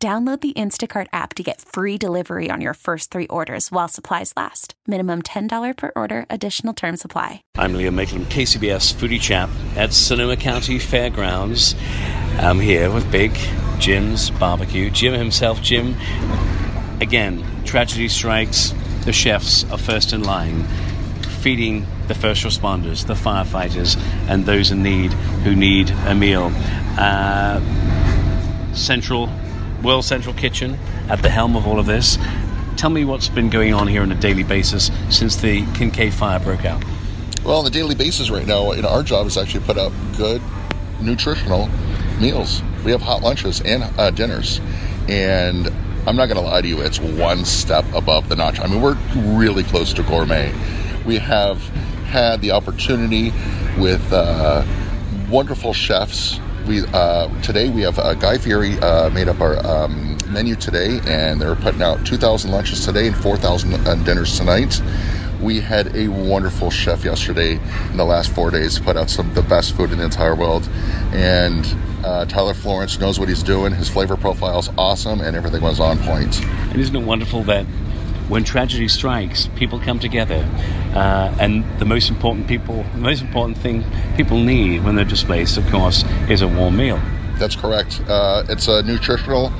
Download the Instacart app to get free delivery on your first three orders while supplies last. Minimum $10 per order, additional term supply. I'm Liam Mayclem, KCBS Foodie Chap at Sonoma County Fairgrounds. I'm here with Big Jim's Barbecue. Jim himself, Jim, again, tragedy strikes. The chefs are first in line, feeding the first responders, the firefighters, and those in need who need a meal. Uh, Central World Central Kitchen at the helm of all of this. Tell me what's been going on here on a daily basis since the Kincade fire broke out. Well, on a daily basis right now, you know, our job is actually put out good, nutritional meals. We have hot lunches and uh, dinners, and I'm not going to lie to you, it's one step above the notch. I mean, we're really close to gourmet. We have had the opportunity with uh, wonderful chefs we uh, today we have uh, Guy Fieri uh, made up our um, menu today, and they're putting out 2,000 lunches today and 4,000 uh, dinners tonight. We had a wonderful chef yesterday in the last four days, put out some of the best food in the entire world, and uh, Tyler Florence knows what he's doing. His flavor profile is awesome, and everything was on point. And isn't it wonderful that when tragedy strikes, people come together, uh, and the most important people, the most important thing people need when they're displaced, of course, is a warm meal. That's correct. Uh, it's a nutritional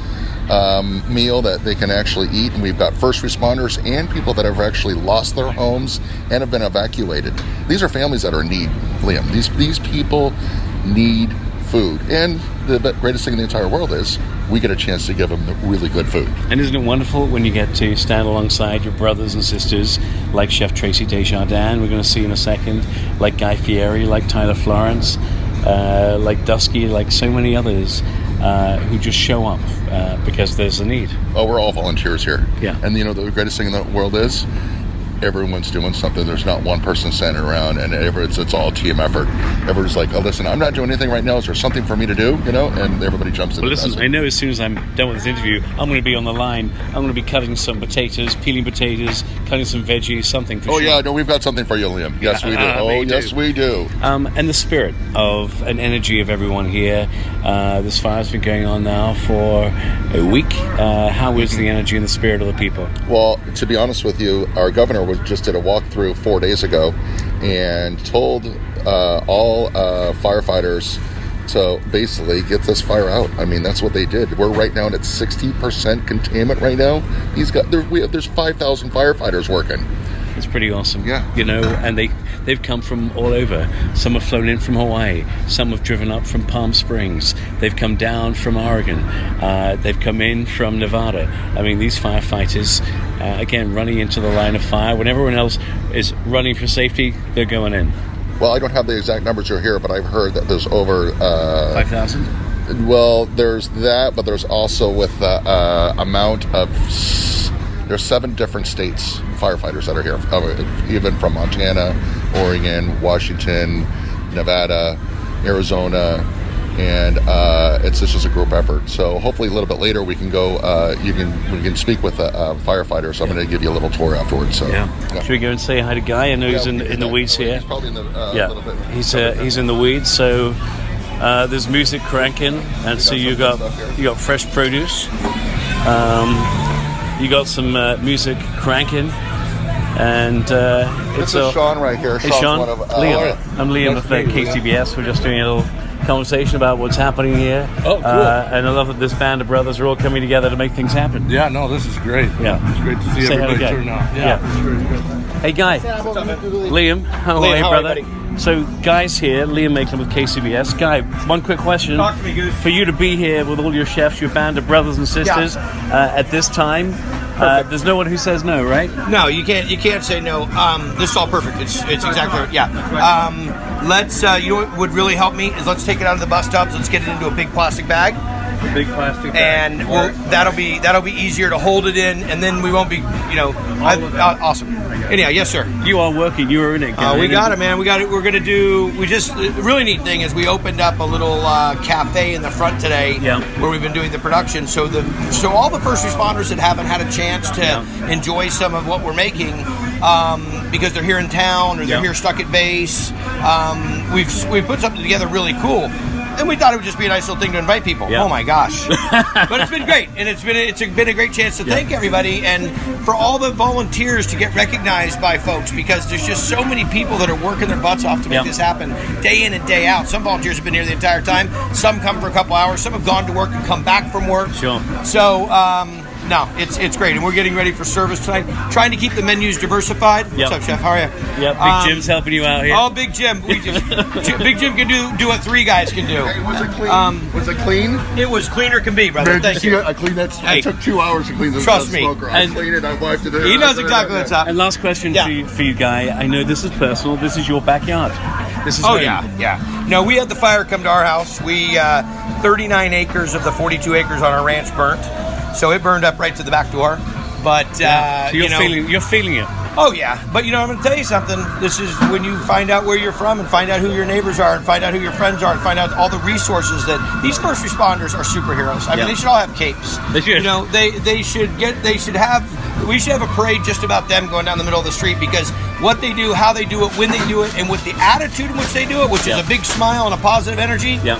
um, meal that they can actually eat, and we've got first responders and people that have actually lost their homes and have been evacuated. These are families that are in need, Liam. These these people need food, and the greatest thing in the entire world is we get a chance to give them really good food. And isn't it wonderful when you get to stand alongside your brothers and sisters like Chef Traci Des Jardins, we're going to see in a second, like Guy Fieri, like Tyler Florence, uh, like Dusky, like so many others. Uh, who just show up uh, because there's a need. Oh, we're all volunteers here. Yeah. And you know the greatest thing in the world is everyone's doing something. There's not one person standing around, and it's it's all team effort. Everyone's like, "Oh, listen, I'm not doing anything right now. Is there something for me to do?" You know, and everybody jumps in. Well, listen, I know as soon as I'm done with this interview, I'm going to be on the line. I'm going to be cutting some potatoes, peeling potatoes, cutting some veggies, something. For oh sure. yeah, no, we've got something for you, Liam. Yes, we do. Oh they do. yes, we do. Um, and the spirit of an energy of everyone here. Uh, this fire's been going on now for a week. Uh, how is the energy and the spirit of the people? Well, to be honest with you, our governor was just did a walkthrough four days ago and told uh, all uh, firefighters to basically get this fire out. I mean, that's what they did. We're right now at 60% containment right now. He's got there, we have there's 5,000 firefighters working. It's pretty awesome. Yeah. You know, and they they've come from all over. Some have flown in from Hawaii. Some have driven up from Palm Springs. They've come down from Oregon. Uh, they've come in from Nevada. I mean, these firefighters, uh, again, running into the line of fire. When everyone else is running for safety, they're going in. Well, I don't have the exact numbers here, but I've heard that there's over uh, Five thousand. Well, there's that, but there's also with the uh, amount of s- there's seven different states firefighters that are here, uh, even from Montana, Oregon, Washington, Nevada, Arizona, and uh, it's this is a group effort. So hopefully a little bit later we can go. Uh, you can we can speak with a, a firefighter. So I'm going to give you a little tour afterwards. So Yeah. Should we go and say hi to Guy? I know he's in in the weeds here. He's probably in the uh, yeah, little bit. he's uh, he's in the weeds. So uh, there's music cranking, and so got you got good stuff here. you got fresh produce. Um, you got some uh, music cranking, and it's is a- Sean right here. Hey Sean's Sean, one of, uh, Liam. I'm Liam nice of to uh, meet you, Liam. KCBS. We're just doing a little conversation about what's happening here. Oh, cool. Uh, and I love that this band of brothers are all coming together to make things happen. Yeah, no, this is great. Yeah. It's great to see Say hi to everybody Guy. turn out. Yeah. Yeah, it's very good. Hey, Guy. Liam, how Liam, are you, how are you, brother? buddy? So, Guy's here, Liam Mayclem with KCBS. Guy, one quick question. Talk to me, Goose. For you to be here with all your chefs, your band of brothers and sisters, uh, at this time, uh, there's no one who says no, right? No, you can't. You can't say no. Um, this is all perfect. It's it's exactly right. yeah. Um, let's. Uh, you know what would really help me is let's take it out of the bus tubs. Let's get it into a big plastic bag, The big plastic bag. and we'll, that'll be that'll be easier to hold it in, and then we won't be, you know, I, uh, awesome. Anyhow, yes, sir. You are working. You are in it. Uh, we got it, man. We got it. We're gonna do. We just the really neat thing is we opened up a little uh, cafe in the front today, Yeah. where we've been doing the production. So the so all the first responders that haven't had a chance to Yeah. enjoy some of what we're making um, because they're here in town or they're Yeah. here stuck at base, um, we've we put something together really cool. And we thought it would just be a nice little thing to invite people. Yeah. Oh my gosh! but it's been great, and it's been it's been a great chance to thank everybody and for all the volunteers to get recognized by folks because there's just so many people that are working their butts off to make Yeah. this happen day in and day out. Some volunteers have been here the entire time. Some come for a couple hours. Some have gone to work and come back from work. Sure. So. Um, no, it's it's great, and we're getting ready for service tonight. Trying to keep the menus diversified. Yep. What's up, Chef? How are you? Yeah, Big Um, Jim's helping you out here. Oh, Big Jim. We just, Big Jim can do do what three guys can do. Was it clean? Um, was it clean? It was cleaner can be, brother. Man, Thank see, you. I cleaned that. Hey. It took two hours to clean this Trust me. smoker. I And- cleaned it. I wiped it. He knows exactly what's up. And last question Yeah. for, you, for you, Guy. I know this is personal. This is your backyard. This is Oh home. yeah, yeah. No, we had the fire come to our house. We uh, 39 acres of the 42 acres on our ranch burnt, so it burned up right to the back door. But uh, So you're you know, feeling. You're feeling it. oh yeah. But you know, I'm going to tell you something. This is when you find out where you're from and find out who your neighbors are and find out who your friends are and find out all the resources that these first responders are superheroes. I Yeah. mean, they should all have capes. They should. You know, they they should get. They should have. We should have a parade just about them going down the middle of the street because what they do, how they do it, when they do it, and with the attitude in which they do it, which Yeah. is a big smile and a positive energy. Yeah.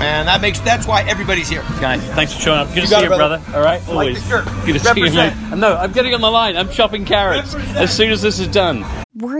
And that makes that's why everybody's here. Guy, thanks for showing up. Good to see got you, brother. brother. All right, Like always. shirt. Good to see you, Represent. man. No, I'm getting on the line. I'm chopping carrots as soon as this is done.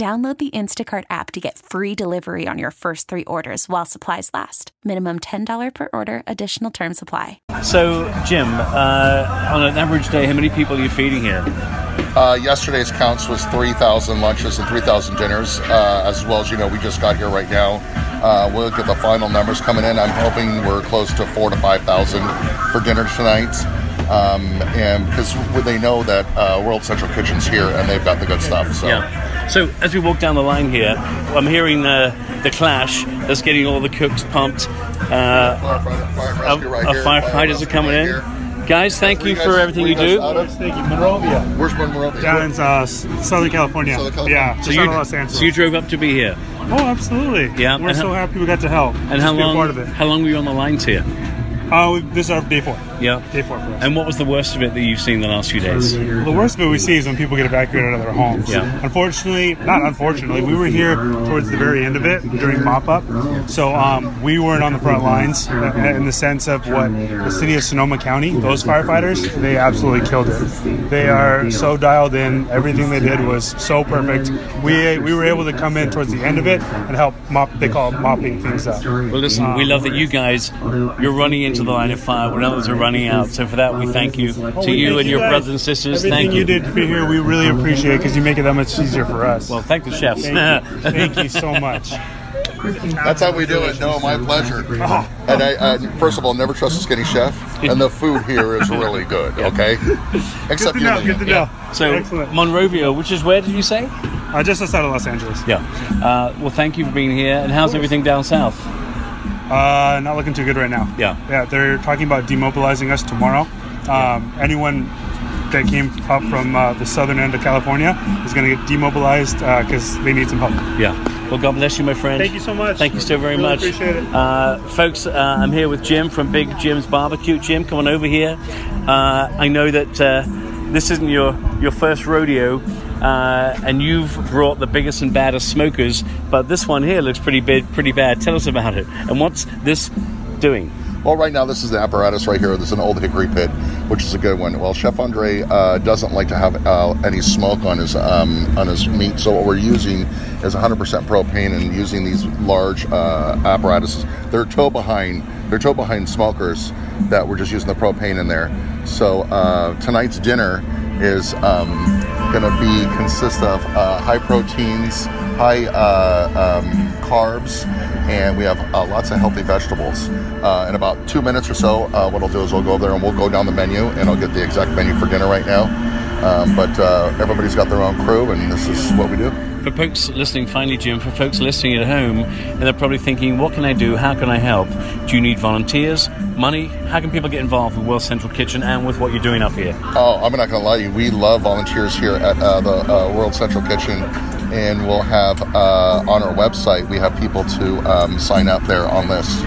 Download the Instacart app to get free delivery on your first three orders while supplies last. Minimum $10 per order, additional term supply. So, Jim, uh, on an average day, how many people are you feeding here? Uh, yesterday's counts was 3,000 lunches and 3,000 dinners. Uh, as well as you know, we just got here right now. Uh, we'll look at the final numbers coming in. I'm hoping we're close to four to 5,000 for dinner tonight. Um, and because they know that uh, World Central Kitchen's here and they've got the good stuff. So. Yeah. So as we walk down the line here, I'm hearing uh, the clash that's getting all the cooks pumped. Uh, Firefighter, fire our, right our here, firefighters are coming right in. here. Guys, thank Where you guys- for everything where you do. out? Thank you, Monrovia. Where's Monrovia? Down in uh, Southern California. Southern California. Yeah, So you, Los Angeles. so you drove up to be here, oh, absolutely. Yeah, We're and so how- happy we got to help. and Just how be a long? part of it. How long were you on the lines here? Uh, we- this is our day four. Yeah. Day four for us. And what was the worst of it that you've seen the last few days? Well, the worst of it we see is when people get evacuated out of their homes. Yeah. Unfortunately, not unfortunately, we were here towards the very end of it during mop up. So um, we weren't on the front lines uh, in the sense of what the city of Sonoma County, those firefighters, they absolutely killed it. They are so dialed in. Everything they did was so perfect. We we were able to come in towards the end of it and help mop. They call it mopping things up. Well, listen, we love that you guys, you're running into the line of fire when others are running out. So for that, we thank you to you thank and your guys. brothers and sisters. Everything Thank you you. did to be here, we really appreciate because you make it that much easier for us. Well, thank the chefs. Thank you. Thank you so much. That's how we do it. No, my pleasure. And I, uh, first of all, never trust a skinny chef. And the food here is really good. Okay, except Good to your know. menu. Good to know. So Excellent. Monrovia, which is where did you say? Uh, just outside of Los Angeles. Yeah. Uh, well, thank you for being here. And how's everything down south? Uh, not looking too good right now. Yeah. Yeah, they're talking about demobilizing us tomorrow. Um, anyone that came up from uh, the southern end of California is going to get demobilized because they need some help. Yeah. Well, God bless you, my friend. Thank you so much. Thank you so very Really much. appreciate it. Uh, folks, uh, I'm here with Jim from Big Jim's Barbecue. Jim, come on over here. Uh, I know that uh, this isn't your, your first rodeo, uh, and you've brought the biggest and baddest smokers, but this one here looks pretty pretty bad. Tell us about it. And what's this doing? Well, right now this is the apparatus right here. This is an old hickory pit, which is a good one. Well, Chef Andre uh, doesn't like to have uh, any smoke on his um, on his meat, so what we're using is 100% propane and using these large uh, apparatuses. They're tow behind they're towed behind smokers that we're just using the propane in there. So uh, tonight's dinner is um, going to be consist of uh, high proteins, high uh, um, carbs, and we have uh, lots of healthy vegetables. Uh, in about two minutes or so, uh, what I'll do is we'll go over there and we'll go down the menu, and I'll get the exact menu for dinner right now. Um, but everybody's got their own crew, and this is what we do. For folks listening, finally, Jim, for folks listening at home, and they're probably thinking, what can I do? How can I help? Do you need volunteers? Money? How can people get involved with World Central Kitchen and with what you're doing up here? Oh, I'm not going to lie to you. We love volunteers here at uh, the uh, World Central Kitchen, and we'll have uh, on our website we have people to um, sign up there on lists.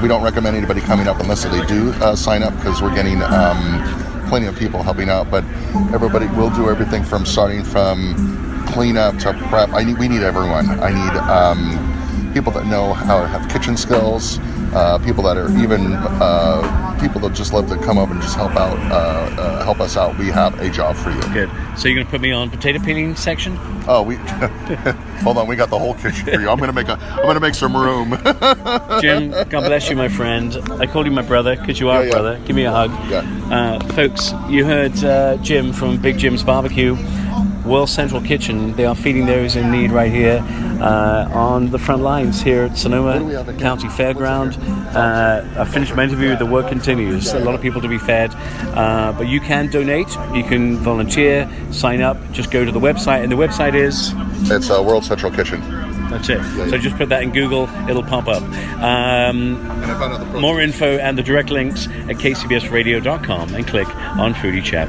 We don't recommend anybody coming up unless they do uh, sign up because we're getting um, plenty of people helping out. But everybody will do everything from starting from cleanup to prep. I need we need everyone. I need um, people that know how to have kitchen skills. Uh, people that are even uh, people that just love to come up and just help out, uh, uh help us out. We have a job for you. Good. So you're to put me on potato peeling section? Oh, we hold on. We got the whole kitchen for you. I'm to make a. I'm to make some room. Jim, God bless you, my friend. I call you my brother because you are Yeah, a brother. Give me a hug. Yeah. Uh, folks, you heard uh, Jim from Big Jim's Barbecue. World Central Kitchen. They are feeding those in need right here uh, on the front lines here at What do we Sonoma have in here? County Fairground. Uh, I finished my interview. The work continues. A lot of people to be fed, uh, but you can donate. You can volunteer, sign up. Just go to the website, and the website is. it's uh, World Central Kitchen. That's it. Yeah, So just put that in Google, it'll pop up. Um, And I found out the protein. more info and the direct links at kcbsradio.com and click on Foodie Chap.